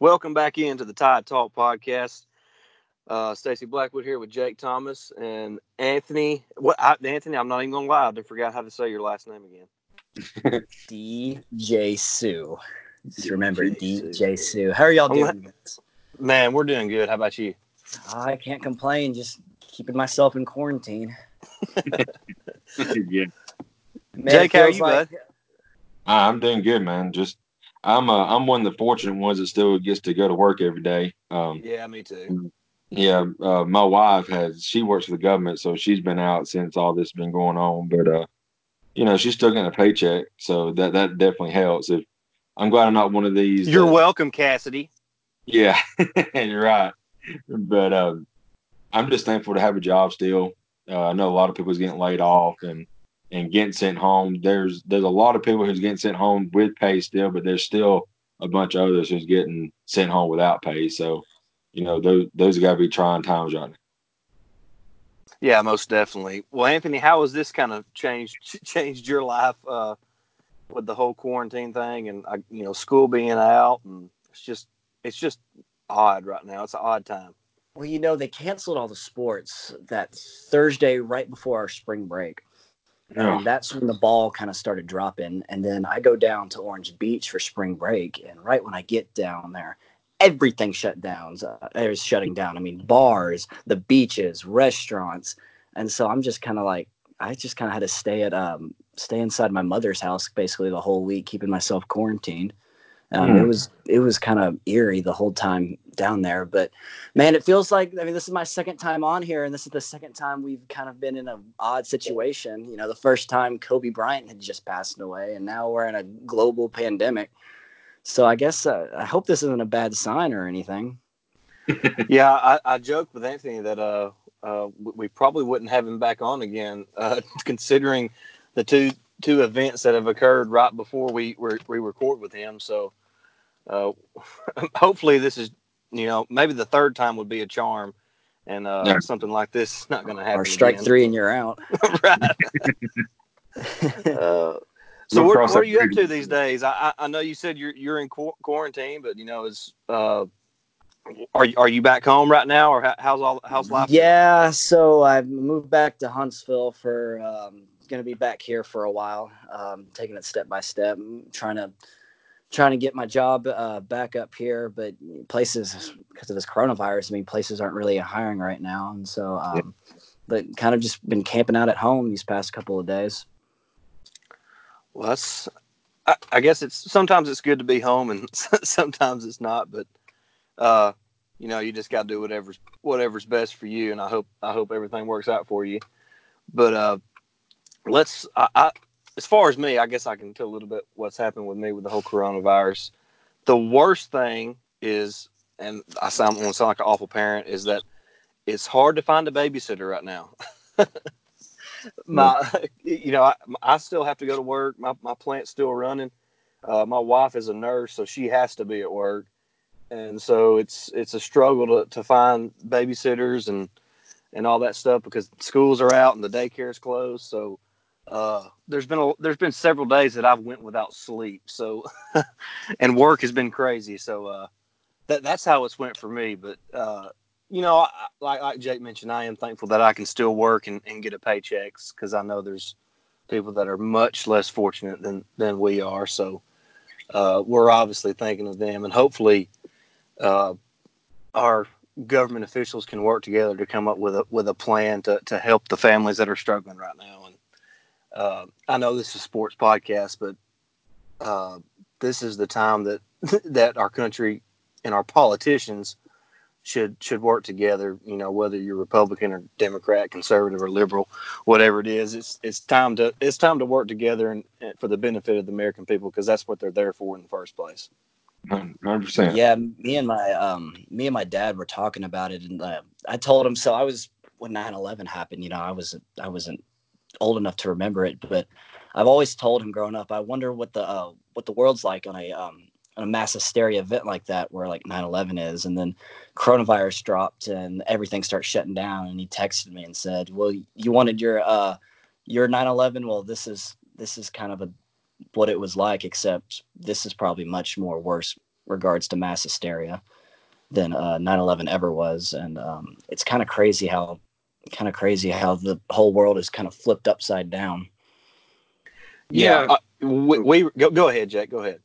Welcome back into the Tide Talk podcast. Uh, Stacy Blackwood here with Jake Thomas and Anthony. What I, Anthony? I'm not even gonna lie. I forgot how to say your last name again. DJ Sue. Just remember DJ Sue. How are y'all doing? Man, we're doing good. How about you? I can't complain. Just keeping myself in quarantine. yeah. Man, Jake, how are you, like, bud? I'm doing good, man. Just I'm uh, I'm one of the fortunate ones that still gets to go to work every day. Um, yeah, me too. Yeah, uh, my wife has she works for the government, so she's been out since all this been going on. But uh, you know, she's still getting a paycheck, so that that definitely helps. If I'm glad I'm not one of these. You're that, welcome, Cassidy. Yeah, you're right. But um, I'm just thankful to have a job still. Uh, I know a lot of people's getting laid off and and getting sent home. There's there's a lot of people who's getting sent home with pay still, but there's still a bunch of others who's getting sent home without pay. So, you know, those those got to be trying times right now. Yeah, most definitely. Well, Anthony, how has this kind of changed changed your life uh, with the whole quarantine thing and uh, you know school being out and it's just it's just odd right now. It's an odd time. Well, you know, they canceled all the sports that Thursday right before our spring break. And that's when the ball kind of started dropping. And then I go down to Orange Beach for spring break. And right when I get down there, everything shut down. Uh, it was shutting down. I mean, bars, the beaches, restaurants. And so I'm just kind of like, I just kind of had to stay at, um, stay inside my mother's house basically the whole week, keeping myself quarantined. Um, mm. It was it was kind of eerie the whole time down there, but man, it feels like I mean this is my second time on here, and this is the second time we've kind of been in an odd situation. You know, the first time Kobe Bryant had just passed away, and now we're in a global pandemic. So I guess uh, I hope this isn't a bad sign or anything. yeah, I, I joked with Anthony that uh, uh, we probably wouldn't have him back on again, uh, considering the two two events that have occurred right before we we record with him. So uh, hopefully this is you know maybe the third time would be a charm and uh, yeah. something like this is not going to happen or strike again. three and you're out. Right. Uh, so what, what, are you up to these days? I, I know you said you're you're in quarantine but you know is uh are you, are you back home right now or how's all how's life yeah so i've moved back to huntsville for um going to be back here for a while. Um taking it step by step trying to trying to get my job uh, back up here, but places because of this coronavirus, I mean, places aren't really hiring right now, and so, um, yeah. but kind of just been camping out at home these past couple of days. Well, that's, I, I guess it's sometimes it's good to be home, and sometimes it's not, but, uh, you know, you just got to do whatever's whatever's best for you, and I hope I hope everything works out for you. But uh, let's I, I as far as me, I guess I can tell a little bit what's happened with me with the whole coronavirus. The worst thing is, and I sound want to sound like an awful parent, is that it's hard to find a babysitter right now. my, you know, I, I, still have to go to work. My my plant's still running. Uh, my wife is a nurse, so she has to be at work, and so it's it's a struggle to, to find babysitters and and all that stuff because schools are out and the daycare is closed. So uh, there's been a, there's been several days that I've went without sleep. So, and work has been crazy. So, uh, that that's how it's went for me. But uh, you know, I, like like Jake mentioned, I am thankful that I can still work and, and get a paychecks because I know there's people that are much less fortunate than than we are. So, uh, we're obviously thinking of them, and hopefully, uh, our government officials can work together to come up with a with a plan to to help the families that are struggling right now. And uh, I know this is a sports podcast, but uh, this is the time that that our country and our politicians should should work together. You know, whether you're Republican or Democrat, conservative or liberal, whatever it is, it's it's time to it's time to work together and, and for the benefit of the American people because that's what they're there for in the first place. Hundred percent. Yeah, me and my um me and my dad were talking about it, and uh, I told him so. I was when 9-11 happened. You know, I was I wasn't old enough to remember it, but I've always told him growing up, I wonder what the uh, what the world's like on a um, on a mass hysteria event like that, where like 9/11 is, and then coronavirus dropped and everything starts shutting down. And he texted me and said, "Well, you wanted your uh, your 9/11. Well, this is this is kind of a what it was like, except this is probably much more worse regards to mass hysteria than uh, 9/11 ever was, and um, it's kind of crazy how kind of crazy how the whole world is kind of flipped upside down. Yeah, yeah. Uh, we, we, go, go ahead, Jack. Go ahead.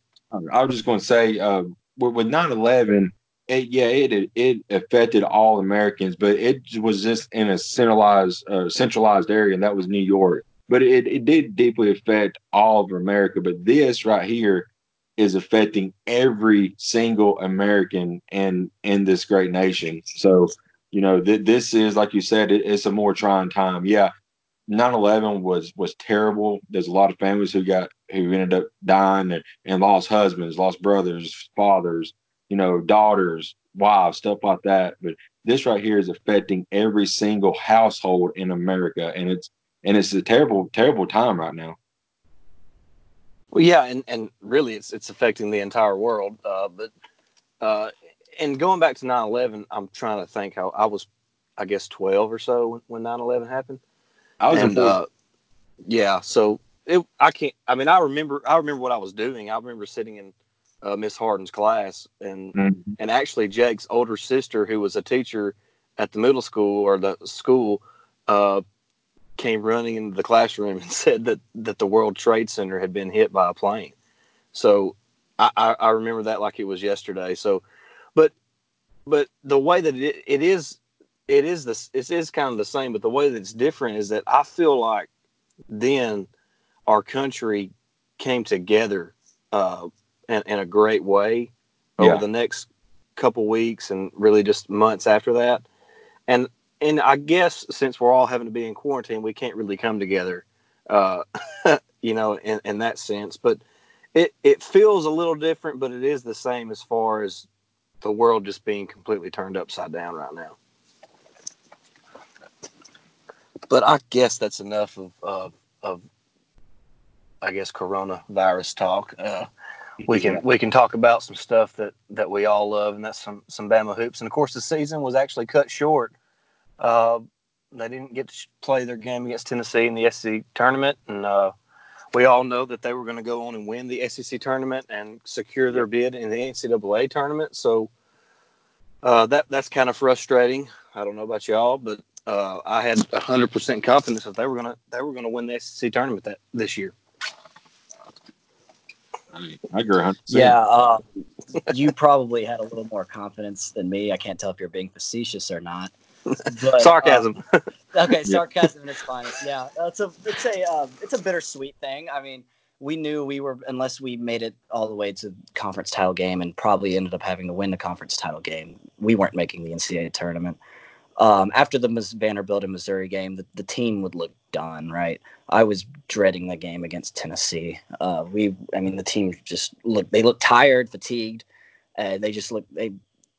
I was just going to say uh, with 9/11, it, yeah, it it affected all Americans, but it was just in a centralized uh, centralized area, and that was New York. But it, it did deeply affect all of America. But this right here is affecting every single American in in this great nation. So you know th- this is like you said, it, it's a more trying time. Yeah, 9-11 was was terrible. There's a lot of families who got who ended up dying and, and lost husbands, lost brothers, fathers, you know, daughters, wives, stuff like that. But this right here is affecting every single household in America, and it's and it's a terrible, terrible time right now. Well, yeah, and, and really, it's it's affecting the entire world. Uh, but uh, and going back to 9-11, I'm trying to think how I was, I guess, twelve or so when 9-11 happened. I was and, uh, yeah, so it, I can't. I mean, I remember. I remember what I was doing. I remember sitting in uh, Miss Harden's class, and mm-hmm. and actually Jake's older sister, who was a teacher at the middle school or the school, uh, came running into the classroom and said that that the World Trade Center had been hit by a plane. So I, I, I remember that like it was yesterday. So, but the way that it, it is it is this it is kind of the same, but the way that it's different is that I feel like then our country came together uh, in, in a great way over yeah. the next couple weeks and really just months after that. And and I guess since we're all having to be in quarantine, we can't really come together, uh, you know, in, in that sense. But it it feels a little different, but it is the same as far as the world just being completely turned upside down right now. But I guess that's enough of of, of I guess coronavirus talk. Uh, we can we can talk about some stuff that that we all love, and that's some some Bama hoops. And of course, the season was actually cut short. Uh, they didn't get to play their game against Tennessee in the SEC tournament, and uh, we all know that they were going to go on and win the SEC tournament and secure their bid in the NCAA tournament. So uh, that that's kind of frustrating. I don't know about y'all, but uh, I had hundred percent confidence that they were gonna they were gonna win the SEC tournament that this year. I agree. 100%. Yeah, uh, you probably had a little more confidence than me. I can't tell if you're being facetious or not. But, sarcasm. Uh, okay, sarcasm in its finest. Yeah, it's a it's a uh, it's a bittersweet thing. I mean, we knew we were unless we made it all the way to conference title game and probably ended up having to win the conference title game. We weren't making the NCAA tournament. Um, after the Vanderbilt and Missouri game, the, the team would look done, right? I was dreading the game against Tennessee. Uh, we, I mean, the team just looked, they looked tired, fatigued. Uh, they just looked, they,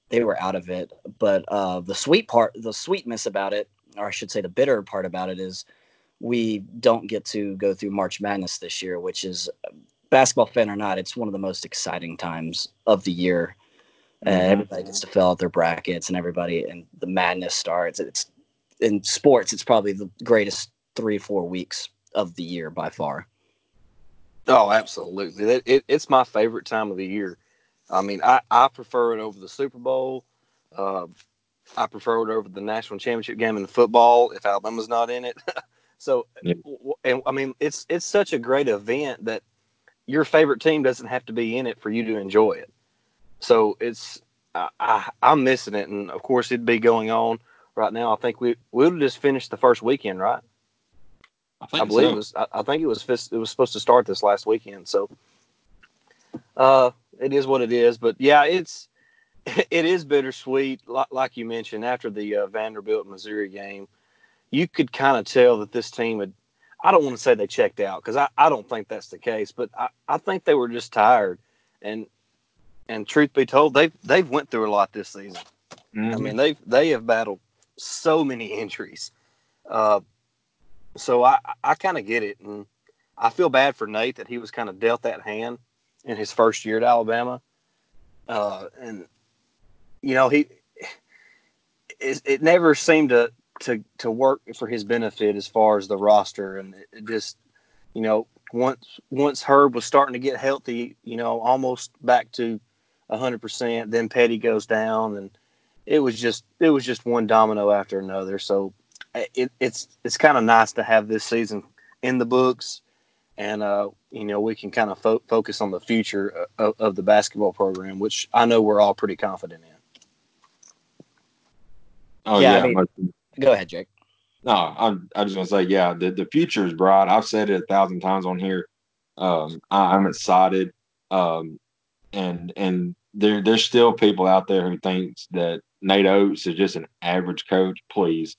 they were out of it. But uh, the sweet part, the sweetness about it, or I should say the bitter part about it is we don't get to go through March Madness this year, which is basketball fan or not, it's one of the most exciting times of the year uh, mm-hmm. everybody gets to fill out their brackets, and everybody and the madness starts. It's in sports. It's probably the greatest three four weeks of the year by far. Oh, absolutely! It, it, it's my favorite time of the year. I mean, I, I prefer it over the Super Bowl. Uh, I prefer it over the national championship game in football if Alabama's not in it. so, yeah. and I mean, it's it's such a great event that your favorite team doesn't have to be in it for you to enjoy it. So it's I, I, am missing it, and of course it'd be going on right now. I think we we'll just finish the first weekend, right? I, I believe so. it was. I, I, think it was. It was supposed to start this last weekend. So, uh, it is what it is. But yeah, it's it is bittersweet. Like, like you mentioned, after the uh, Vanderbilt Missouri game, you could kind of tell that this team had. I don't want to say they checked out because I, I don't think that's the case, but I, I think they were just tired. And and truth be told, they've they've went through a lot this season. Mm-hmm. I mean, they've they have battled so many injuries. Uh, so I I kind of get it, and I feel bad for Nate that he was kind of dealt that hand in his first year at Alabama, uh, and you know he it, it never seemed to to to work for his benefit as far as the roster, and it, it just you know once once Herb was starting to get healthy, you know, almost back to hundred percent. Then Petty goes down, and it was just it was just one domino after another. So it, it's it's kind of nice to have this season in the books, and uh, you know we can kind of fo- focus on the future of, of, the basketball program, which I know we're all pretty confident in. Oh yeah, yeah I mean, go ahead, Jake. No, I'm I just gonna say yeah, the the future is bright. I've said it a thousand times on here. Um, I, am excited, um, and and there there's still people out there who thinks that Nate Oats is just an average coach. Please,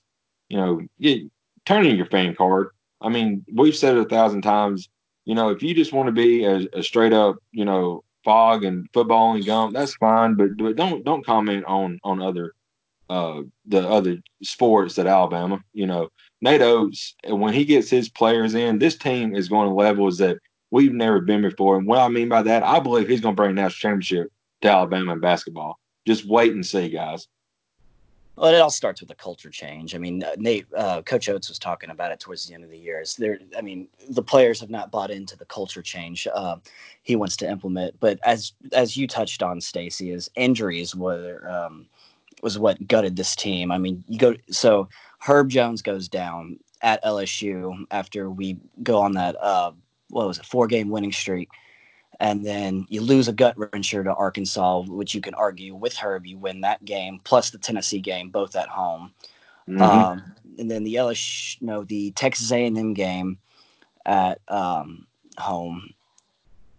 you know, get, turn in your fan card. I mean, we've said it a thousand times. You know, if you just want to be a, a straight up, you know, fog and football and gum, that's fine. But, but don't don't comment on on other uh the other sports at Alabama. You know, Nate Oats, when he gets his players in, this team is going to levels that we've never been before. And what I mean by that, I believe he's going to bring national championship to Alabama in basketball. Just wait and see, guys. Well, it all starts with a culture change. I mean, uh, Nate, uh, Coach Oats was talking about it towards the end of the year. Is there? I mean, the players have not bought into the culture change uh, he wants to implement. But as as you touched on, Stacy, is injuries were um, was what gutted this team. I mean, you go so Herb Jones goes down at LSU after we go on that uh, what was it four game winning streak and then you lose a gut wrencher to Arkansas, which you can argue with Herb, you win that game, plus the Tennessee game, both at home. Mm-hmm. Um, and then the LSU, no, the Texas A&M game at um, home,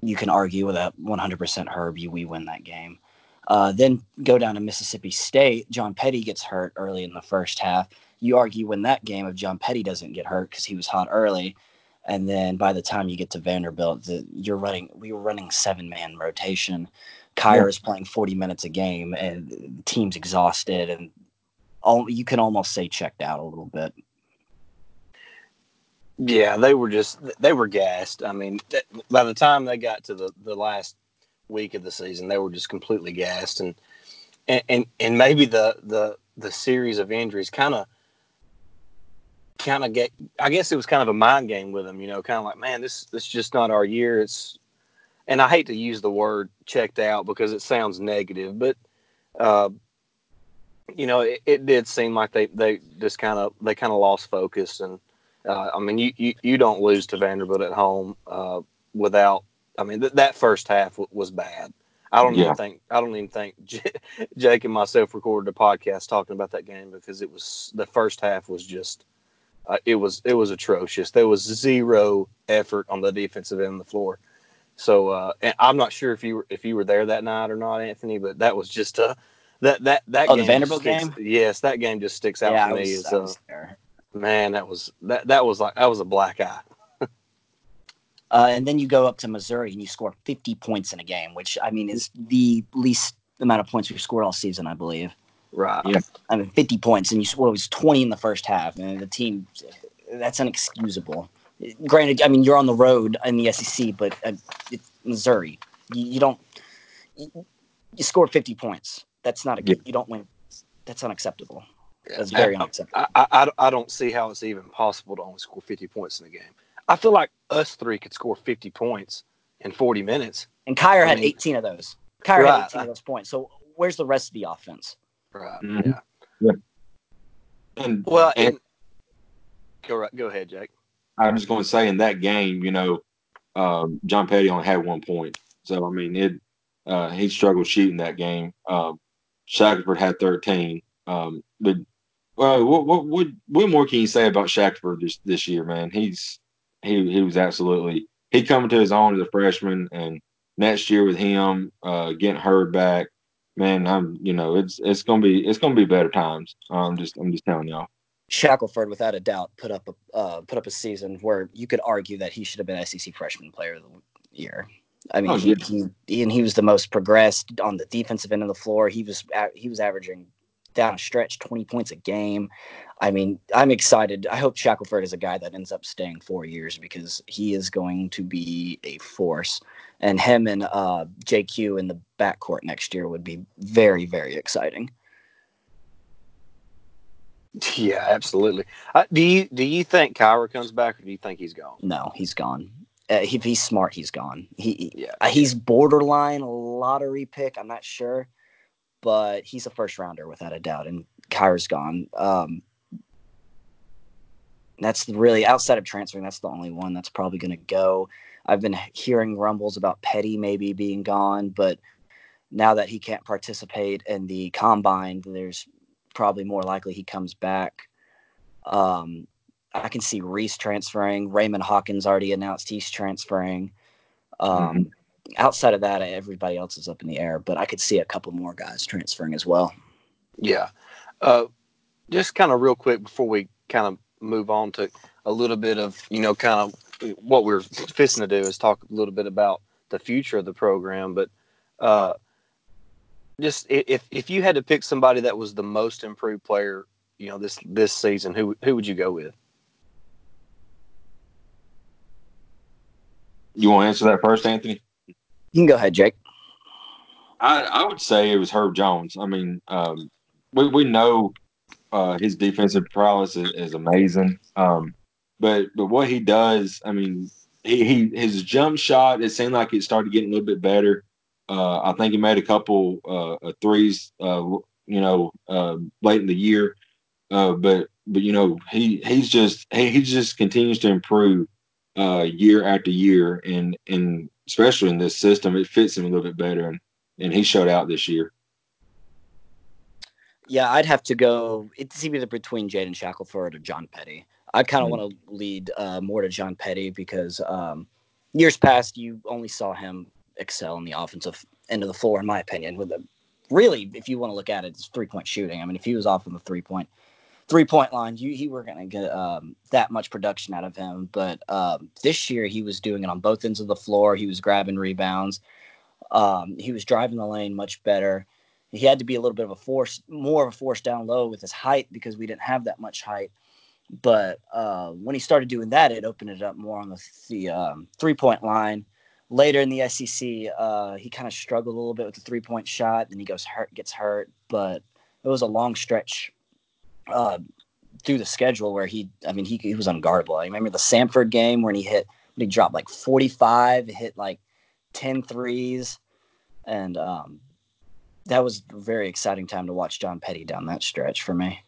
you can argue with a 100% Herb, you we win that game. Uh, then go down to Mississippi State. John Petty gets hurt early in the first half. You argue win that game if John Petty doesn't get hurt because he was hot early and then by the time you get to Vanderbilt, the, you're running. We were running seven man rotation. Kira yeah. is playing 40 minutes a game, and the team's exhausted, and all you can almost say checked out a little bit. Yeah, they were just they were gassed. I mean, by the time they got to the the last week of the season, they were just completely gassed, and and and, and maybe the the the series of injuries kind of kind of get I guess it was kind of a mind game with them, you know, kind of like, man, this this is just not our year. It's and I hate to use the word checked out because it sounds negative, but uh, you know, it, it, did seem like they they just kind of they kind of lost focus and uh, I mean, you, you you don't lose to Vanderbilt at home uh, without. I mean, th- that first half w- was bad. I don't yeah. even think I don't even think J- Jake and myself recorded a podcast talking about that game because it was the first half was just uh, it was it was atrocious. There was zero effort on the defensive end of the floor. So uh, and I'm not sure if you were if you were there that night or not, Anthony, but that was just a that that that oh, game the Vanderbilt sticks, game. Yes, that game just sticks out yeah, for me. Was, as, uh, man, that was that that was like that was a black eye. uh, and then you go up to Missouri and you score 50 points in a game, which I mean is the least amount of points we've scored all season, I believe. Right. Yeah. I mean, 50 points, and you well, it was 20 in the first half, and the team that's unexcusable. Granted, I mean you're on the road in the SEC, but uh, it's Missouri. You, you don't you, you, score 50 points. That's not a yeah. you don't win. That's unacceptable. That's very I, unacceptable. I, I, I don't see how it's even possible to only score 50 points in a game. I feel like us three could score 50 points in 40 minutes. And Kira had 18 of those. Kira right. had 18 of those points. So where's the rest of the offense? Right. Mm-hmm. Yeah. Yeah. And well, and, and, go right. Go ahead, Jake. I'm just going to say in that game, you know, um, John Petty only had one point, so I mean, it uh, he struggled shooting that game. Um, Shackelford had 13. Um, but well, what, what what what more can you say about Shackelford this this year, man? He's he he was absolutely he coming to his own as a freshman, and next year with him uh, getting hurt back, man, I'm you know it's it's gonna be it's gonna be better times. I'm just I'm just telling y'all. Shackelford, without a doubt, put up a uh, put up a season where you could argue that he should have been SEC Freshman Player of the Year. I mean, oh, he, he, and he was the most progressed on the defensive end of the floor. He was he was averaging down a stretch 20 points a game. I mean, I'm excited. I hope Shackelford is a guy that ends up staying four years because he is going to be a force. And him and uh, JQ in the backcourt next year would be very, very exciting. Yeah, absolutely. Uh, do you do you think Kira comes back, or do you think he's gone? No, he's gone. Uh, if he's smart, he's gone. He yeah. Uh, he's borderline lottery pick. I'm not sure, but he's a first rounder without a doubt. And Kira's gone. Um, that's really outside of transferring. That's the only one that's probably going to go. I've been hearing rumbles about Petty maybe being gone, but now that he can't participate in the combine, there's probably more likely he comes back. Um, I can see Reese transferring. Raymond Hawkins already announced he's transferring. Um, mm-hmm. Outside of that, everybody else is up in the air, but I could see a couple more guys transferring as well. Yeah. Uh, just kind of real quick before we kind of move on to a little bit of, you know, kind of what we're fixing to do is talk a little bit about the future of the program. But uh, just if, if you had to pick somebody that was the most improved player, you know, this, this season, who, who would you go with? You want to answer that first, Anthony? You can go ahead, Jake. I, I would say it was Herb Jones. I mean, um, we, we know uh, his defensive prowess is, is amazing. Um, but but what he does, I mean, he, he his jump shot, it seemed like it started getting a little bit better. Uh, I think he made a couple uh, threes, uh, you know, uh, late in the year. Uh, but but you know, he he's just he, he just continues to improve uh, year after year, and and especially in this system, it fits him a little bit better, and and he showed out this year. Yeah, I'd have to go. It's either between Jaden Shackelford or John Petty. I kind of mm-hmm. want to lead uh, more to John Petty because um, years past you only saw him excel in the offensive end of the floor, in my opinion. With a really, if you want to look at it, it's three point shooting. I mean, if he was off on the three point three point line, you he were going to get um, that much production out of him. But um, this year, he was doing it on both ends of the floor. He was grabbing rebounds. Um, he was driving the lane much better. He had to be a little bit of a force, more of a force down low with his height because we didn't have that much height. But uh, when he started doing that, it opened it up more on the, the um, three point line. Later in the SEC, uh, he kind of struggled a little bit with the three point shot. Then he goes hurt, gets hurt. But it was a long stretch uh, through the schedule where he, I mean, he, he was unguardable. I remember the Samford game when he hit, when he dropped like 45, hit like 10 threes. And um, that was a very exciting time to watch John Petty down that stretch for me.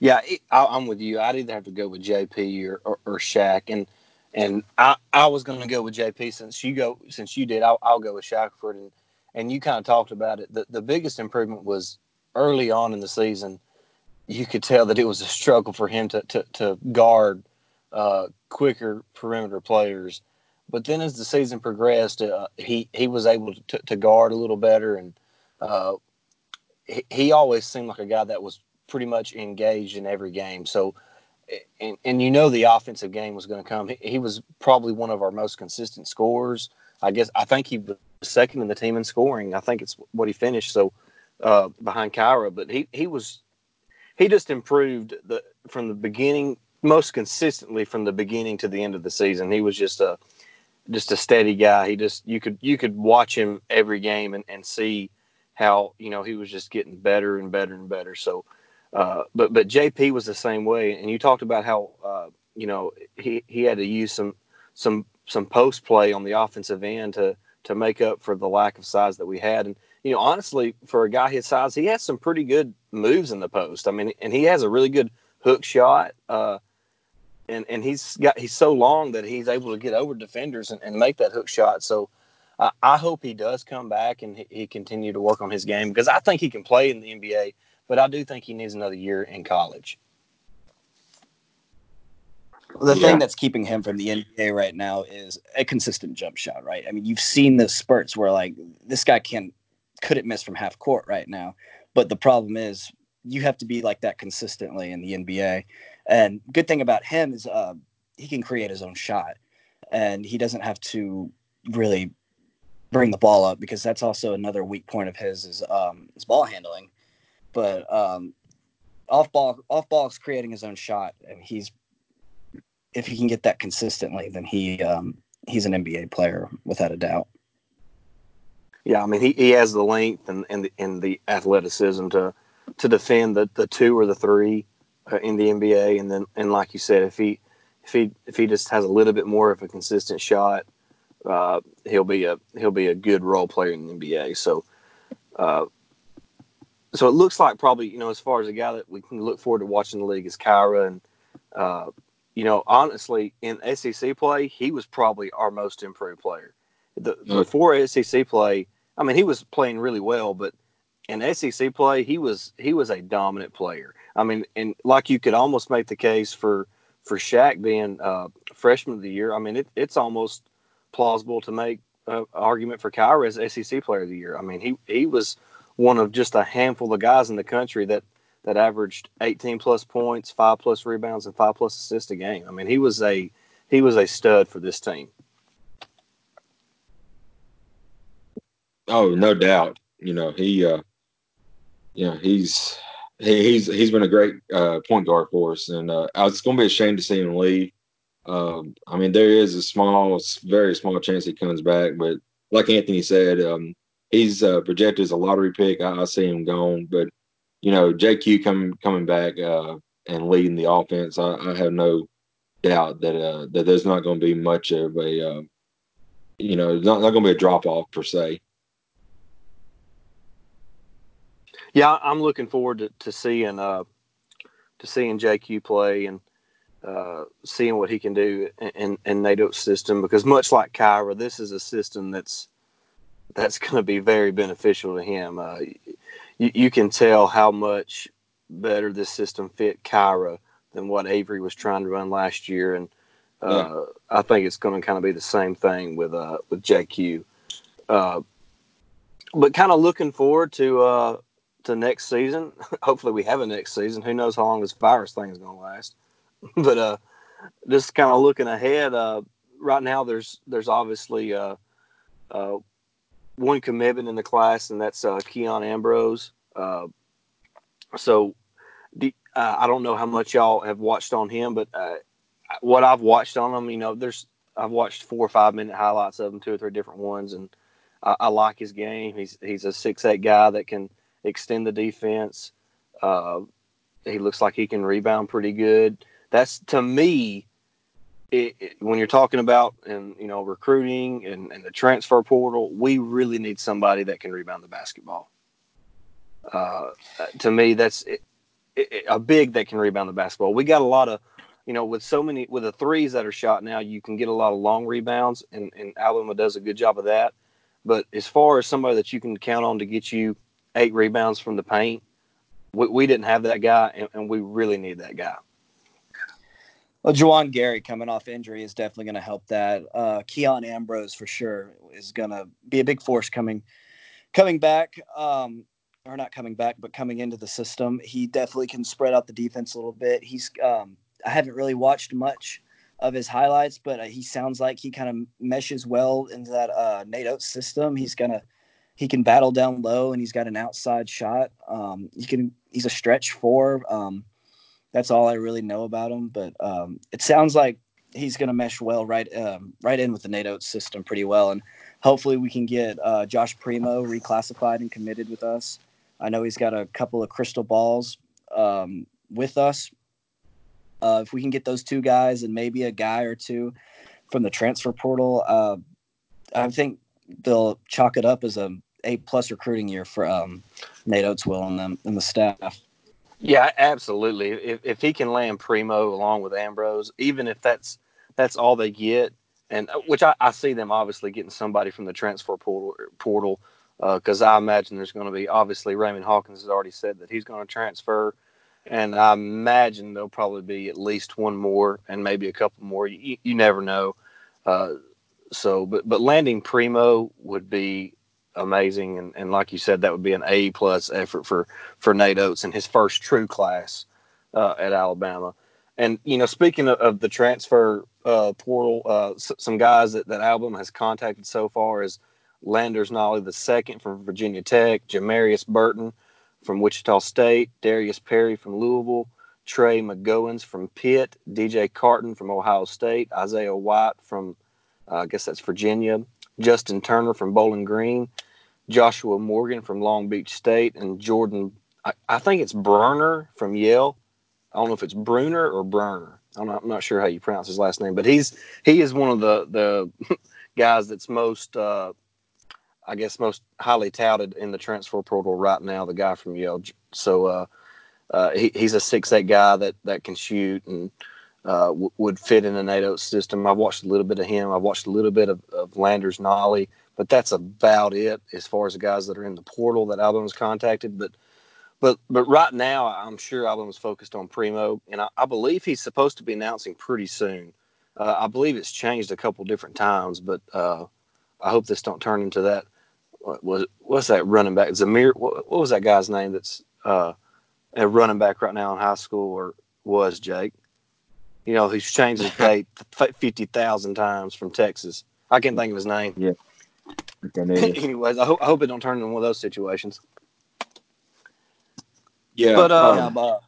Yeah, I, am with you. I'd either have to go with JP or, or, or Shaq, and and I, I was going to go with JP since you go since you did. I'll, I'll go with Shackelford, and and you kind of talked about it. The the biggest improvement was early on in the season, you could tell that it was a struggle for him to to, to guard uh, quicker perimeter players. But then as the season progressed, uh, he he was able to, to guard a little better, and uh, he, he always seemed like a guy that was pretty much engaged in every game. So, and, and you know the offensive game was going to come. He, he, was probably one of our most consistent scorers. I guess I think he was second in the team in scoring. I think it's what he finished. So uh, behind Kira, but he he was he just improved the from the beginning most consistently from the beginning to the end of the season. He was just a just a steady guy. He just you could you could watch him every game and, and see how you know he was just getting better and better and better. So, uh, but but JP was the same way. And you talked about how uh, you know he he had to use some some some post play on the offensive end to to make up for the lack of size that we had. And you know, honestly, for a guy his size, he has some pretty good moves in the post. I mean, and he has a really good hook shot. Uh, and, and he's got he's so long that he's able to get over defenders and, and make that hook shot. So I hope he does come back and he continue to work on his game because I think he can play in the NBA, but I do think he needs another year in college. the yeah. thing that's keeping him from the NBA right now is a consistent jump shot, right? I mean, you've seen the spurts where like this guy can couldn't miss from half court right now. But the problem is you have to be like that consistently in the NBA. And good thing about him is uh, he can create his own shot, and he doesn't have to really bring the ball up because that's also another weak point of his is um, his ball handling. But um, off ball, off ball is creating his own shot, and he's if he can get that consistently, then he um, he's an NBA player without a doubt. Yeah, I mean he, he has the length and, and the and the athleticism to to defend the, the two or the three uh, in the NBA, and then and like you said, if he if he if he just has a little bit more of a consistent shot, uh, he'll be a he'll be a good role player in the NBA. So, uh, so it looks like probably you know as far as a guy that we can look forward to watching the league is Kira, and uh, you know honestly in SEC play he was probably our most improved player. The, Before SEC play, I mean he was playing really well, but in SEC play he was he was a dominant player. I mean, and like you could almost make the case for for Shaq being uh, freshman of the year. I mean, it, it's almost plausible to make an argument for Kira as SEC player of the year. I mean, he he was one of just a handful of guys in the country that that averaged 18 plus points, five plus rebounds, and five plus assists a game. I mean, he was a he was a stud for this team. Oh, no doubt. You know, he uh you know, he's he, he's he's been a great uh, point guard for us, and uh, it's going to be a shame to see him leave. Um, I mean, there is a small, very small chance he comes back, but like Anthony said, um, he's uh, projected as a lottery pick. I, I, see him gone, but you know, JQ coming coming back uh, and leading the offense, I, I have no doubt that uh, that there's not going to be much of a, uh, you know, not, not going to be a drop off per se. Yeah, I'm looking forward to, to seeing uh, to seeing JQ play and uh, seeing what he can do in, in Nate system because much like Kira, this is a system that's that's going to be very beneficial to him. Uh, you, you can tell how much better this system fit Kira than what Avery was trying to run last year, and uh, yeah. I think it's going to kind of be the same thing with uh, with JQ. Uh, but kind of looking forward to uh, to next season. Hopefully, we have a next season. Who knows how long this virus thing is going to last? but uh, just kind of looking ahead. Uh, right now, there's there's obviously uh, uh, one commitment in the class, and that's uh, Keon Ambrose. Uh, so, uh, I don't know how much y'all have watched on him, but uh, what I've watched on him, you know, there's I've watched four or five minute highlights of him, two or three different ones, and I, I like his game. He's he's a six eight guy that can extend the defense. Uh, he looks like he can rebound pretty good. That's to me, it, it, when you're talking about and you know recruiting and, and, the transfer portal, we really need somebody that can rebound the basketball. Uh, to me, that's it, a big that can rebound the basketball. We got a lot of, you know, with so many with the threes that are shot now, you can get a lot of long rebounds, and, and Alabama does a good job of that. But as far as somebody that you can count on to get you eight rebounds from the paint. We, we didn't have that guy, and, and, we really need that guy. Well, Juwan Gary coming off injury is definitely going to help that. Uh, Keon Ambrose for sure is going to be a big force coming coming back. Um, or not coming back, but coming into the system, he definitely can spread out the defense a little bit. He's um, I haven't really watched much of his highlights, but uh, he sounds like he kind of meshes well into that uh, Nate Oats system. He's gonna he can battle down low and he's got an outside shot. Um, he can he's a stretch four. Um, that's all I really know about him. But um, it sounds like he's going to mesh well right um, right in with the Nate Oats system pretty well, and hopefully we can get uh, Josh Primo reclassified and committed with us. I know he's got a couple of crystal balls um, with us. Uh, if we can get those two guys and maybe a guy or two from the transfer portal, uh, I think they'll chalk it up as a a plus recruiting year for um, Nate Oats will and them and the staff. Yeah, absolutely. If if he can land Primo along with Ambrose, even if that's that's all they get, and uh, which I, I see them obviously getting somebody from the transfer portal portal because uh, I imagine there's going to be obviously Raymond Hawkins has already said that he's going to transfer, and I imagine there'll probably be at least one more and maybe a couple more. You, you never know. Uh, so, but but landing Primo would be amazing. And, and like you said, that would be an A plus effort for for Nate Oats in his first true class uh, at Alabama. And you know, speaking of, of the transfer uh, portal, uh, s- some guys that, that Alabama has contacted so far is Landers Nolley the second from Virginia Tech, Jamarius Burton from Wichita State, Darius Perry from Louisville, Trey McGowens from Pitt, DJ Carton from Ohio State, Isaiah White from uh, I guess that's Virginia, Justin Turner from Bowling Green, Joshua Morgan from Long Beach State, and Jordan. I, I think it's Bruner from Yale. I don't know if it's Bruner or Bruner. I'm not, I'm not sure how you pronounce his last name, but he's he is one of the the guys that's most uh, I guess most highly touted in the transfer portal right now. The guy from Yale. So uh, uh, he, he's a six eight guy that that can shoot and uh, w- would fit in the Nate Oats system. I've watched a little bit of him. I've watched a little bit of, of Landers Nolley, but that's about it as far as the guys that are in the portal that Alabama's contacted. But but but right now, I'm sure Alabama's focused on Primo, and I, I believe he's supposed to be announcing pretty soon. Uh, I believe it's changed a couple different times, but uh, I hope this don't turn into that. What was what's that running back? Zamir. What, what was that guy's name? That's uh, a running back right now in high school, or was Jake? You know, he's changed his date fifty thousand times from Texas. I can't think of his name. Yeah. Anyways, I hope I hope it don't turn into one of those situations. Yeah, But, uh, Yeah, uh,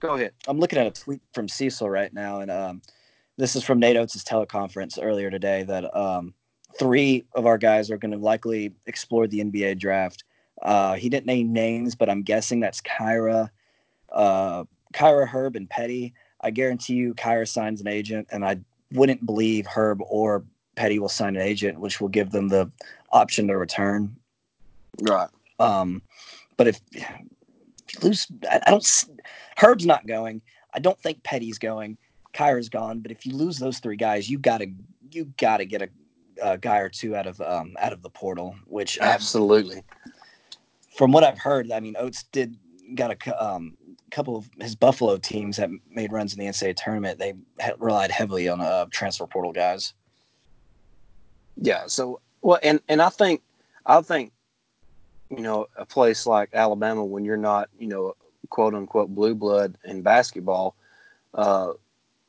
Go ahead. I'm looking at a tweet from Cecil right now, and um, this is from Nate Oats' teleconference earlier today that um, three of our guys are going to likely explore the NBA draft. Uh, he didn't name names, but I'm guessing that's Kira, uh, Kira, Herb, and Petty. I guarantee you, Kira signs an agent, and I wouldn't believe Herb or Petty will sign an agent, which will give them the option to return. Right. Um, but if, if you lose, I, I don't. Herb's not going. I don't think Petty's going. Kira's gone. But if you lose those three guys, you gotta you gotta get a, a guy or two out of um, out of the portal. Which Absolutely. from what I've heard, I mean Oats did got a um, couple of his Buffalo teams that made runs in the NCAA tournament. They relied heavily on uh, transfer portal guys. Yeah. So well, and and I think I think you know a place like Alabama when you're not you know quote unquote blue blood in basketball. Uh,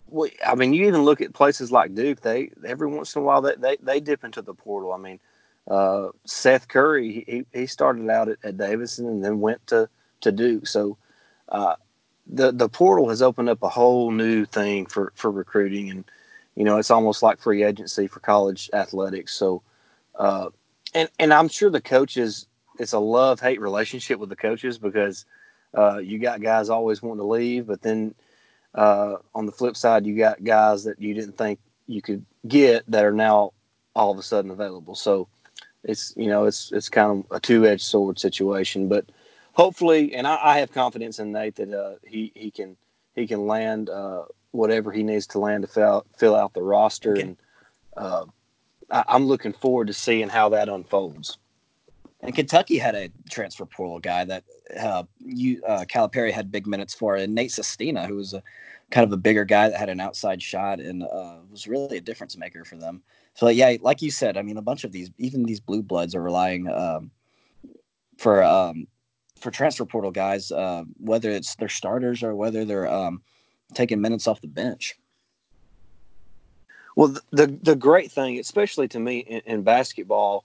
well, I mean, you even look at places like Duke. They every once in a while they they, they dip into the portal. I mean, uh, Seth Curry he, he started out at, at Davidson and then went to to Duke. So uh, the the portal has opened up a whole new thing for for recruiting, and you know it's almost like free agency for college athletics. So, uh, and and I'm sure the coaches it's a love hate relationship with the coaches because uh, you got guys always wanting to leave, but then uh, on the flip side, you got guys that you didn't think you could get that are now all of a sudden available. So it's you know it's it's kind of a two edged sword situation, but hopefully, and I, I have confidence in Nate that uh, he he can he can land uh, whatever he needs to land to fill out, fill out the roster, Okay. and uh, I, I'm looking forward to seeing how that unfolds. And Kentucky had a transfer portal guy that uh, you uh, Calipari had big minutes for, and Nate Sestina, who was a kind of a bigger guy that had an outside shot and uh, was really a difference maker for them. So yeah, like you said, I mean, a bunch of these, even these blue bloods, are relying um, for um, for transfer portal guys, uh, whether it's their starters or whether they're um, taking minutes off the bench. Well, the the, the great thing, especially to me in, in basketball,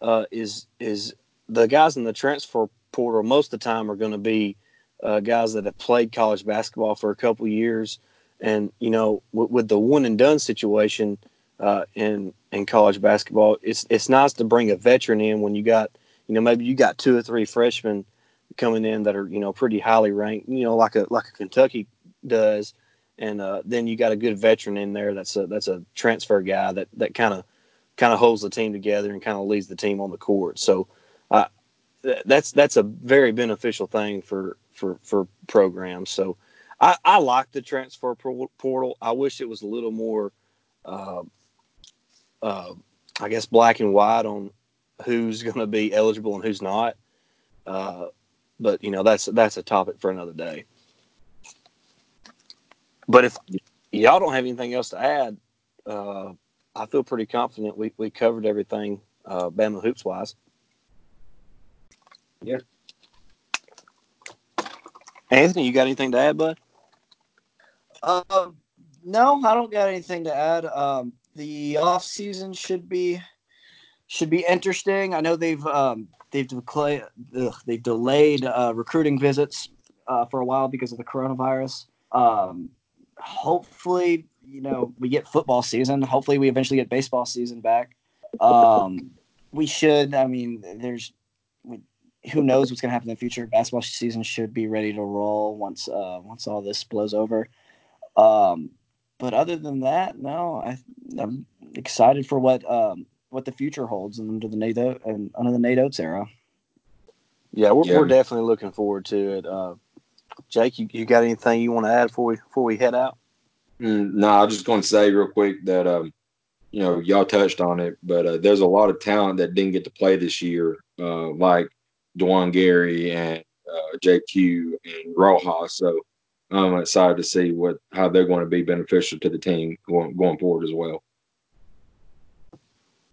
uh, is is the guys in the transfer portal most of the time are going to be uh, guys that have played college basketball for a couple years, and you know, with, with the one and done situation uh, in in college basketball, it's it's nice to bring a veteran in when you got you know maybe you got two or three freshmen coming in that are you know pretty highly ranked, you know, like a like a Kentucky does and uh, then you got a good veteran in there that's a that's a transfer guy that that kind of kind of holds the team together and kind of leads the team on the court. So uh, th- that's that's a very beneficial thing for for for programs. So I, I like the transfer por- portal. I wish it was a little more, uh, uh, I guess, black and white on who's going to be eligible and who's not. Uh, but you know that's that's a topic for another day. But if y'all don't have anything else to add, uh, I feel pretty confident we, we covered everything uh, Bama hoops wise. Yeah. Anthony, you got anything to add, bud? Um, no, I don't got anything to add. Um, the off season should be should be interesting. I know they've um, they've decla- ugh, they've delayed uh, recruiting visits uh, for a while because of the coronavirus. Um, hopefully, you know, we get football season. Hopefully, we eventually get baseball season back. Um, we should. I mean, there's we, who knows what's going to happen in the future. Basketball season should be ready to roll once uh, once all this blows over. Um, but other than that, no, I, I'm excited for what um, what the future holds under the Nate and under the Nate Oats era. Yeah, we're, Yeah. we're definitely looking forward to it. Uh, Jake, you, you got anything you want to add before we before we head out? Mm, no, I'm just going to say real quick that um, you know y'all touched on it, but uh, there's a lot of talent that didn't get to play this year, uh, like Juwan Gary and uh, JQ and Rojas. So I'm excited to see what how they're going to be beneficial to the team going going forward as well.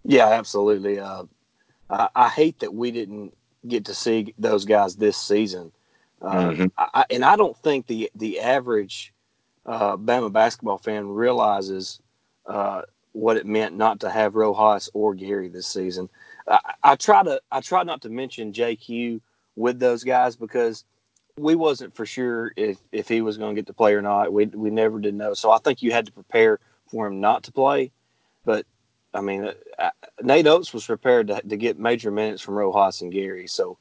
Yeah, absolutely. Uh, I, I hate that we didn't get to see those guys this season, uh, Mhm. I, and I don't think the the average uh, Bama basketball fan realizes uh, what it meant not to have Rojas or Gary this season. I, I try to I try not to mention JQ with those guys because we wasn't for sure if, if he was going to get to play or not. We we never did know. So I think you had to prepare for him not to play. But I mean, uh, Nate Oats was prepared to, to get major minutes from Rojas and Gary. So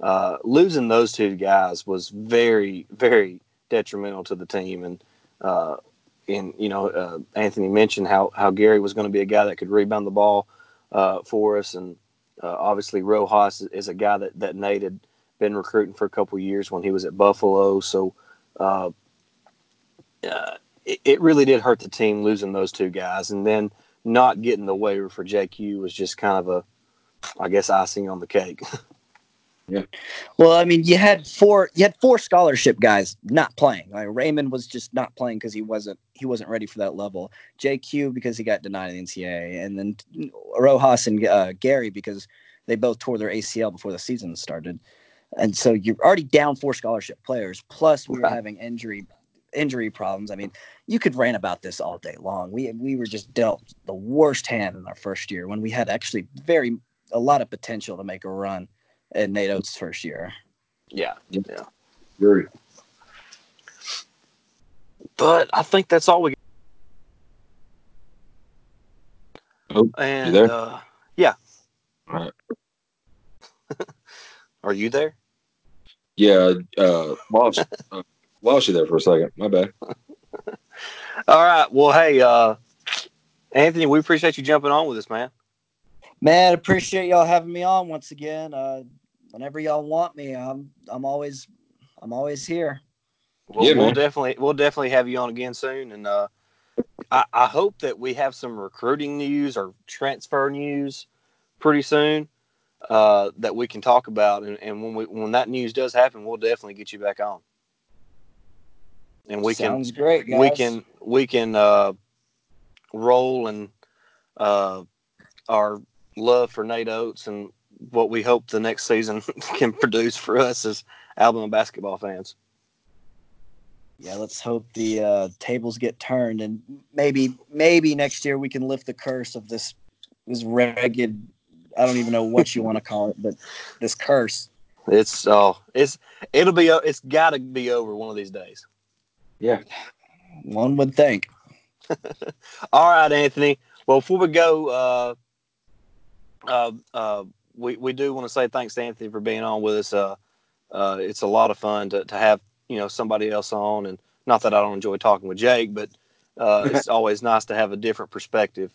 uh, losing those two guys was very, very detrimental to the team. And uh, and you know, uh, Anthony mentioned how how Gary was going to be a guy that could rebound the ball uh, for us, and uh, obviously Rojas is, a guy that that Nate had been recruiting for a couple years when he was at Buffalo. So. It, it really did hurt the team losing those two guys, and then not getting the waiver for JQ was just kind of a, I guess, icing on the cake. Well, I mean, you had four you had four scholarship guys not playing. Like Raymond was just not playing because he wasn't he wasn't ready for that level. JQ because he got denied the NCAA, and then Rojas and uh, Gary because they both tore their ACL before the season started. And so you're already down four scholarship players. Plus, we were having injury injury problems. I mean, you could rant about this all day long. We we were just dealt the worst hand in our first year when we had actually very a lot of potential to make a run in Nate Oats' first year. yeah, yeah, Very. but I think that's all we. Oh, and there? Uh, yeah, All right. are you there? Yeah, uh, lost uh, lost you there for a second. My bad. All right. Well, hey, uh, Anthony, we appreciate you jumping on with us, man. Man, appreciate y'all having me on once again. Uh, whenever y'all want me, I'm I'm always I'm always here. Well, Yeah, we'll definitely we'll definitely have you on again soon, and uh, I, I hope that we have some recruiting news or transfer news pretty soon uh, that we can talk about. And, and when we when that news does happen, we'll definitely get you back on, and we Sounds great, can guys. we can we can uh, roll and uh, our love for Nate Oats and what we hope the next season can produce for us as Alabama basketball fans. Yeah, let's hope the uh, tables get turned, and maybe maybe next year we can lift the curse of this this ragged. I don't even know what you want to call it, but this curse. It's oh, it's it'll be it's got to be over one of these days. Yeah. One would think. All right, Anthony. Well, before we go, uh, uh, uh, we we do want to say thanks to Anthony for being on with us. Uh, uh, it's a lot of fun to, to have you know somebody else on, and not that I don't enjoy talking with Jake, but uh, it's always nice to have a different perspective.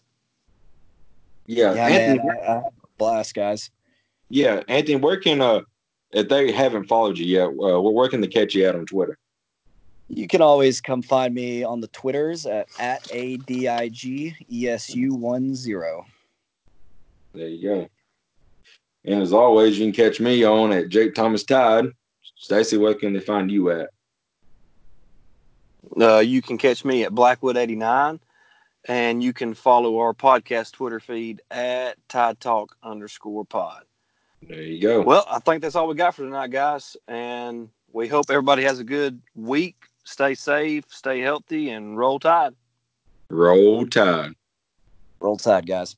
Yeah, Yeah, Anthony. man, I, I blast, guys. Yeah, Anthony. Where can uh, if they haven't followed you yet, uh, where can they catch you at on Twitter? You can always come find me on the Twitters at at a d i g e s u one zero. There you go. And as always, you can catch me on at Jake Thomas Tide. Stacy, where can they find you at? Uh, you can catch me at Blackwood eighty nine, and you can follow our podcast Twitter feed at Tide Talk underscore Pod. There you go. Well, I think that's all we got for tonight, guys. And we hope everybody has a good week. Stay safe, stay healthy, and roll tide. Roll Tide. Roll Tide, guys.